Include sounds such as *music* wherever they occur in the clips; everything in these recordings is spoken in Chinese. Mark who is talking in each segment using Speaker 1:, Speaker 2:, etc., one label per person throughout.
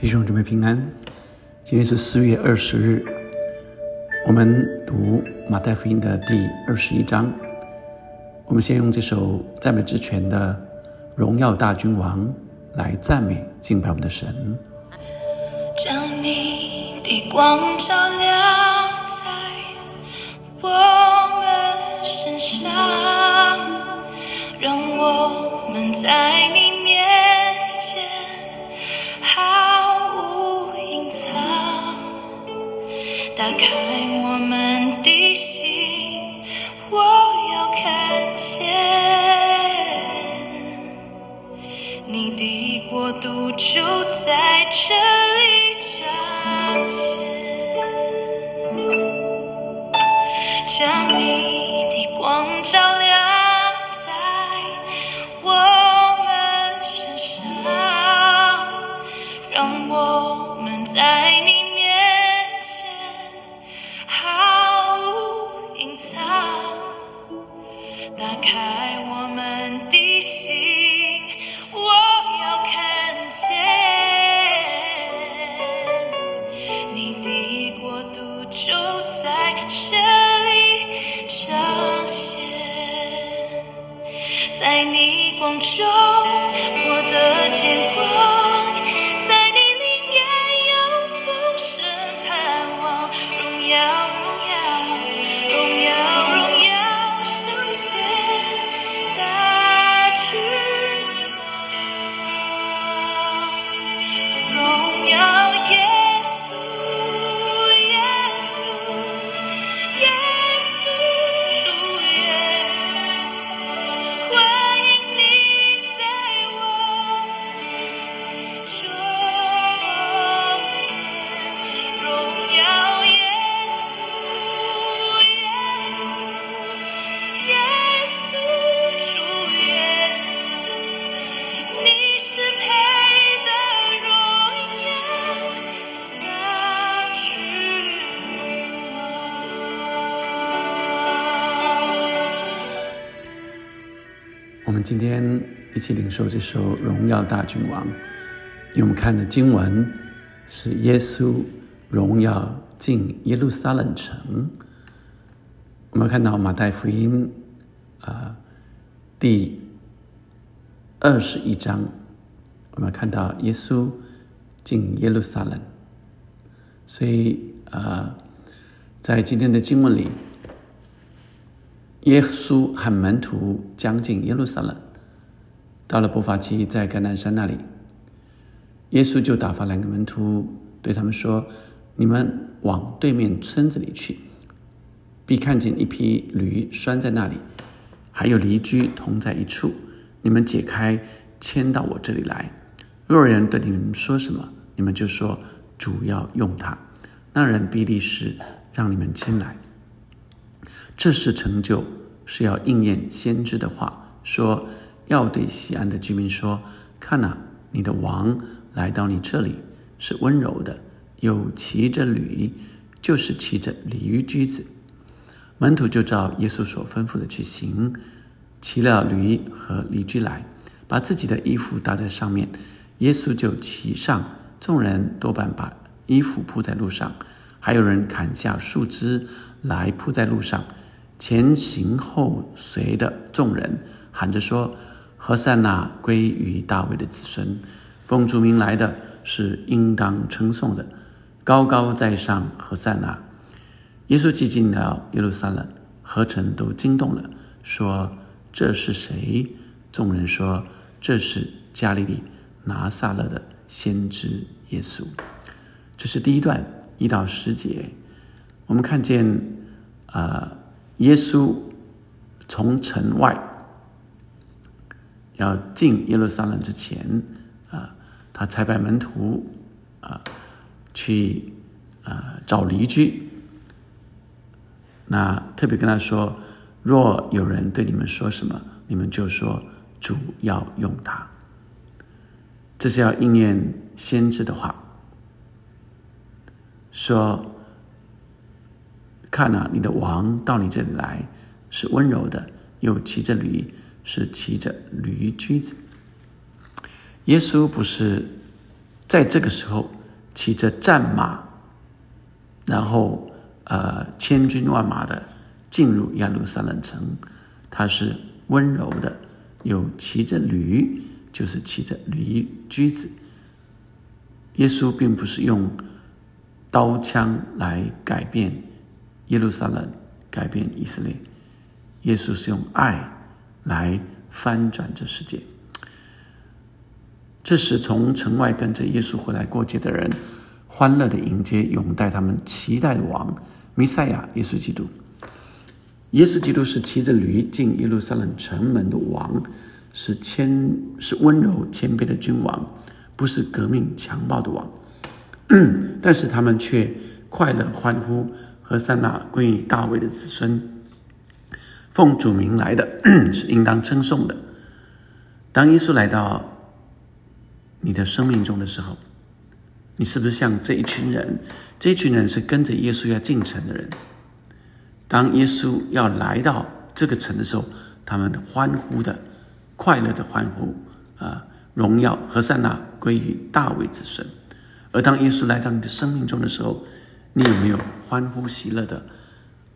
Speaker 1: 弟兄姊妹平安，今天是四月二十日，我们读马太福音的第二十一章。我们先用这首赞美之泉的《荣耀大君王》来赞美敬拜我们的神。
Speaker 2: 将你的光照亮在我们身上，让我们在开我们的心，我要看见你的国度就在这里彰显，将你。就在这里彰显。在你光中，
Speaker 1: 今天一起领受这首《荣耀大君王》，因为我们看的经文是耶稣荣耀进耶路撒冷城。我们看到马太福音啊、第二十一章，我们看到耶稣进耶路撒冷，所以啊、在今天的经文里，耶稣和门徒将近耶路撒冷，到了伯法奇，在橄榄山那里，耶稣就打发两个门徒，对他们说：“你们往对面村子里去，必看见一匹驴拴在那里，还有驴驹同在一处。你们解开，牵到我这里来。若有人对你们说什么，你们就说主要用它。那人必立时让你们牵来。”这是成就，是要应验先知的话，说要对西安的居民说：“看哪、你的王来到你这里，是温柔的，又骑着驴，就是骑着驴驹子。”门徒就照耶稣所吩咐的去行，骑了驴和驴驹来，把自己的衣服搭在上面。耶稣就骑上，众人多半把衣服铺在路上，还有人砍下树枝来铺在路上。前行后随的众人喊着说：“何塞那归于大卫的子孙，奉主名来的是应当称颂的，高高在上，何塞那。”耶稣既进了耶路撒冷，何成都惊动了，说：“这是谁？”众人说：“这是加利利拿撒勒的先知耶稣。”这是第一段一到十节，我们看见啊、呃耶稣从城外要进耶路撒冷之前啊、他差派门徒啊、去啊、找邻居。那特别跟他说：若有人对你们说什么，你们就说主要用它。这是要应验先知的话，说：看啊，你的王到你这里来，是温柔的，又骑着驴，是骑着驴驹子。耶稣不是在这个时候骑着战马，然后呃千军万马的进入耶路撒冷城，他是温柔的，有骑着驴，就是骑着驴驹子。耶稣并不是用刀枪来改变耶路撒冷，改变以色列。耶稣是用爱来翻转这世界。这时，从城外跟着耶稣回来过节的人，欢乐的迎接拥戴他们期待的王弥赛亚耶稣基督。耶稣基督是骑着驴进耶路撒冷城门的王，是谦是温柔谦卑的君王。不是革命强暴的王，但是他们却快乐欢呼，和塞那归于大卫的子孙，奉主名来的 *clears throat* 是应当称颂的。当耶稣来到你的生命中的时候，你是不是像这一群人？这一群人是跟着耶稣要进城的人。当耶稣要来到这个城的时候，他们欢呼的、快乐的欢呼啊！荣耀和善那归于大卫子孙，而当耶稣来到你的生命中的时候，你有没有欢呼喜乐的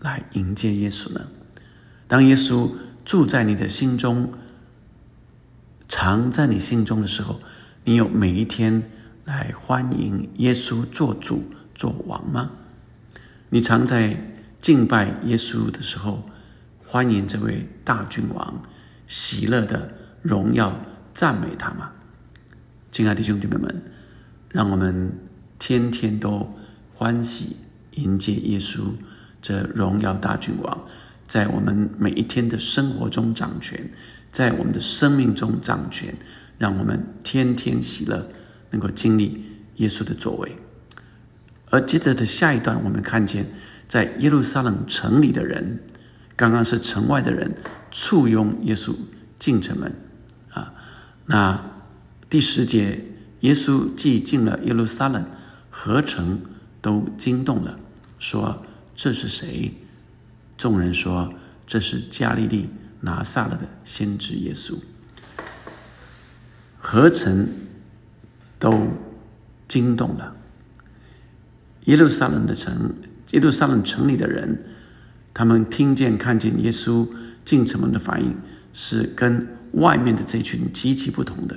Speaker 1: 来迎接耶稣呢？当耶稣住在你的心中，常在你心中的时候，你有每一天来欢迎耶稣做主做王吗？你常在敬拜耶稣的时候，欢迎这位大君王，喜乐的荣耀。赞美他吗？亲爱的兄弟们们，让我们天天都欢喜迎接耶稣这荣耀大君王，在我们每一天的生活中掌权，在我们的生命中掌权，让我们天天喜乐，能够经历耶稣的作为。而接着的下一段，我们看见在耶路撒冷城里的人，刚刚是城外的人簇拥耶稣进城门啊。那第十节，耶稣既进了耶路撒冷，何城都惊动了，说：“这是谁？”众人说：“这是加利利拿撒勒的先知耶稣。”何城都惊动了。耶路撒冷的城，耶路撒冷城里的人，他们听见、看见耶稣进城门的反应是跟。外面的这群极其不同的，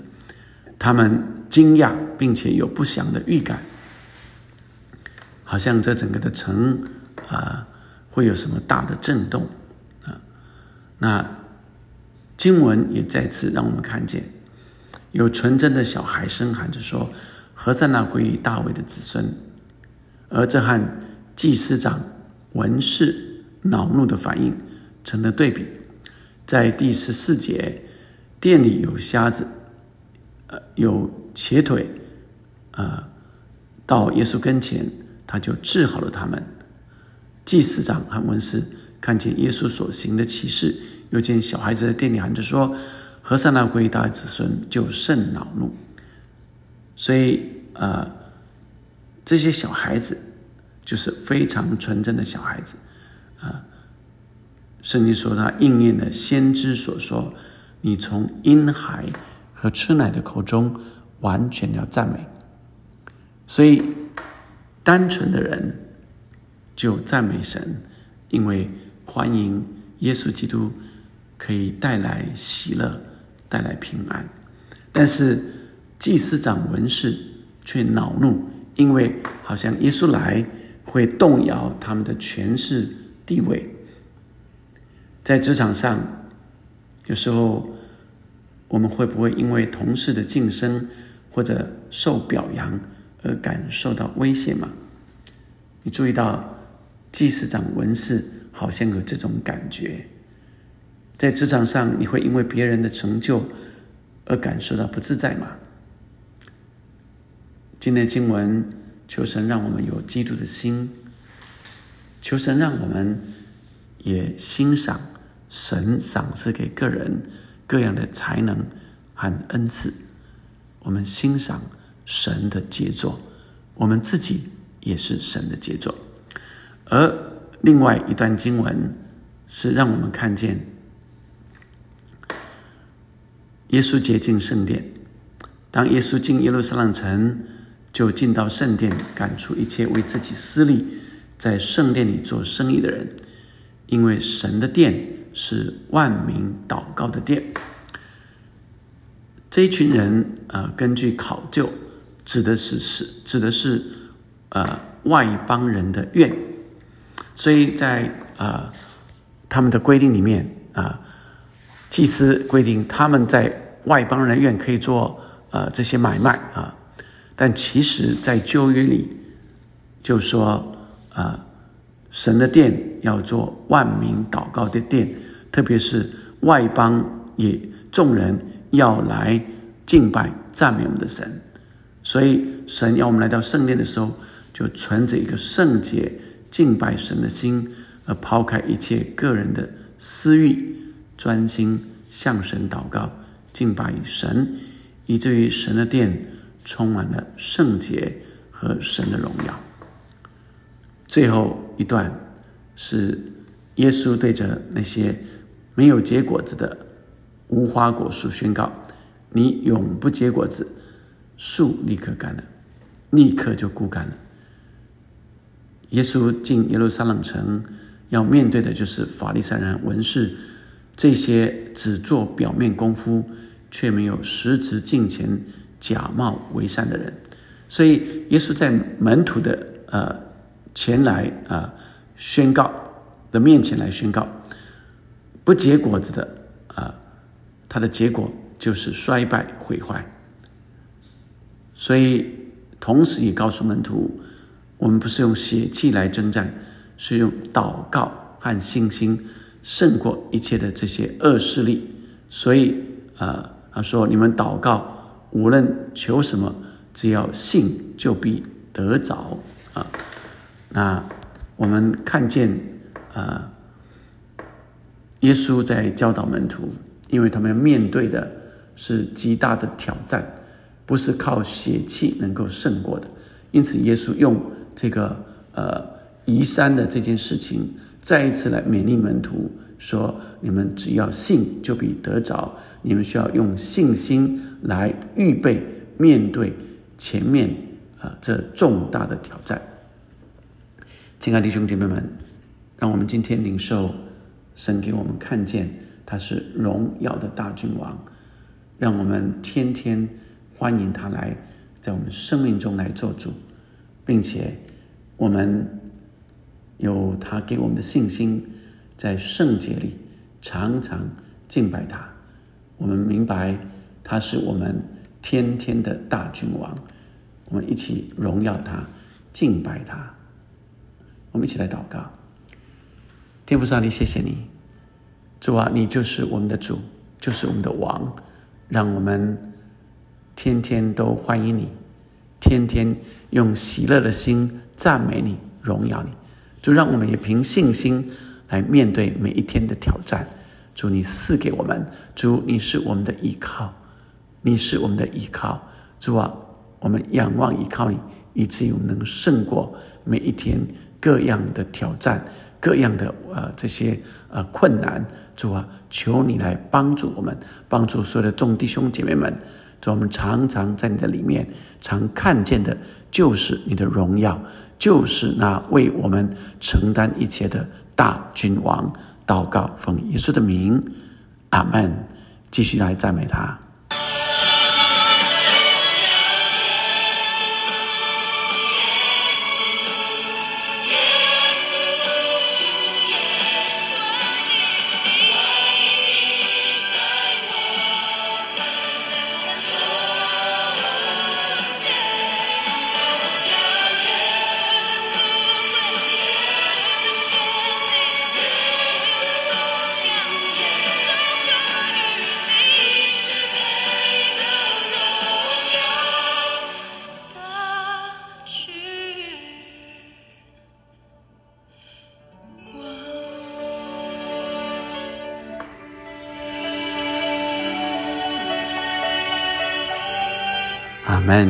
Speaker 1: 他们惊讶并且有不祥的预感，好像这整个的城啊会有什么大的震动啊。那经文也再次让我们看见，有纯真的小孩声喊着说：“何塞那归于大卫的子孙。”而这和祭司长文士恼怒的反应成了对比，在第十四节。店里有瞎子，呃，有瘸腿，啊，到耶稣跟前，他就治好了他们。祭司长和文士看见耶稣所行的奇事，又见小孩子在店里喊着说：“和尚那归大子孙”，就甚恼怒。所以，呃，这些小孩子就是非常纯真的小孩子，啊，圣经说他应验了先知所说。你从婴孩和吃奶的口中完全要赞美，所以单纯的人就赞美神，因为欢迎耶稣基督可以带来喜乐，带来平安。但是祭司长文士却恼怒，因为好像耶稣来会动摇他们的权势地位，在职场上。有时候，我们会不会因为同事的晋升或者受表扬而感受到威胁吗？你注意到祭司长文士好像有这种感觉，在职场上你会因为别人的成就而感受到不自在吗？今天经文求神让我们有基督的心，求神让我们也欣赏。神赏赐给个人各样的才能和恩赐，我们欣赏神的杰作，我们自己也是神的杰作。而另外一段经文是让我们看见耶稣洁净圣殿。当耶稣进耶路撒冷城，就进到圣殿，赶出一切为自己私利，在圣殿里做生意的人，因为神的殿是万民祷告的殿。这一群人啊，根据考究，指的是是指的是呃外邦人的愿，所以在呃他们的规定里面啊，祭司规定他们在外邦人院可以做呃这些买卖啊。但其实，在旧约里，就说啊，神的殿要做万民祷告的殿，特别是外邦也众人要来敬拜赞美我们的神，所以神要我们来到圣殿的时候，就存着一个圣洁敬拜神的心，而抛开一切个人的私欲，专心向神祷告敬拜神，以至于神的殿。充满了圣洁和神的荣耀。最后一段是耶稣对着那些没有结果子的无花果树宣告：“你永不结果子，树立刻干了，立刻就枯干了。”耶稣进耶路撒冷城，要面对的就是法利赛人、文士这些只做表面功夫，却没有实质进前。假冒为善的人，所以耶稣在门徒的呃前来啊宣告的面前来宣告，不结果子的啊，他的结果就是衰败毁坏。所以同时也告诉门徒，我们不是用血气来征战，是用祷告和信心胜过一切的这些恶势力。所以啊，他说你们祷告。无论求什么，只要信，就必得着啊！那我们看见啊，耶稣在教导门徒，因为他们要面对的是极大的挑战，不是靠血气能够胜过的。因此，耶稣用这个呃移山的这件事情，再一次来勉励门徒。说：你们只要信，就必得着。你们需要用信心来预备面对前面啊这重大的挑战。亲爱的弟兄姐妹们，让我们今天领受神给我们看见他是荣耀的大君王，让我们天天欢迎他来在我们生命中来做主，并且我们有他给我们的信心。在圣洁里常常敬拜他，我们明白他是我们天天的大君王，我们一起荣耀他，敬拜他。我们一起来祷告，天父上帝，谢谢你，主啊，你就是我们的主，就是我们的王，让我们天天都欢迎你，天天用喜乐的心赞美你，荣耀你，就让我们也凭信心。来面对每一天的挑战，主你赐给我们，主你是我们的依靠，你是我们的依靠，主啊，我们仰望依靠你，以至于能胜过每一天各样的挑战，各样的呃这些呃困难，主啊，求你来帮助我们，帮助所有的众弟兄姐妹们，主我们常常在你的里面，常看见的就是你的荣耀，就是那为我们承担一切的。大君王祷告，奉耶稣的名，阿门。继续来赞美他。门，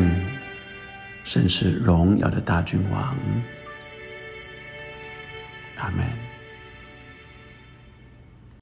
Speaker 1: 甚是荣耀的大君王。阿门。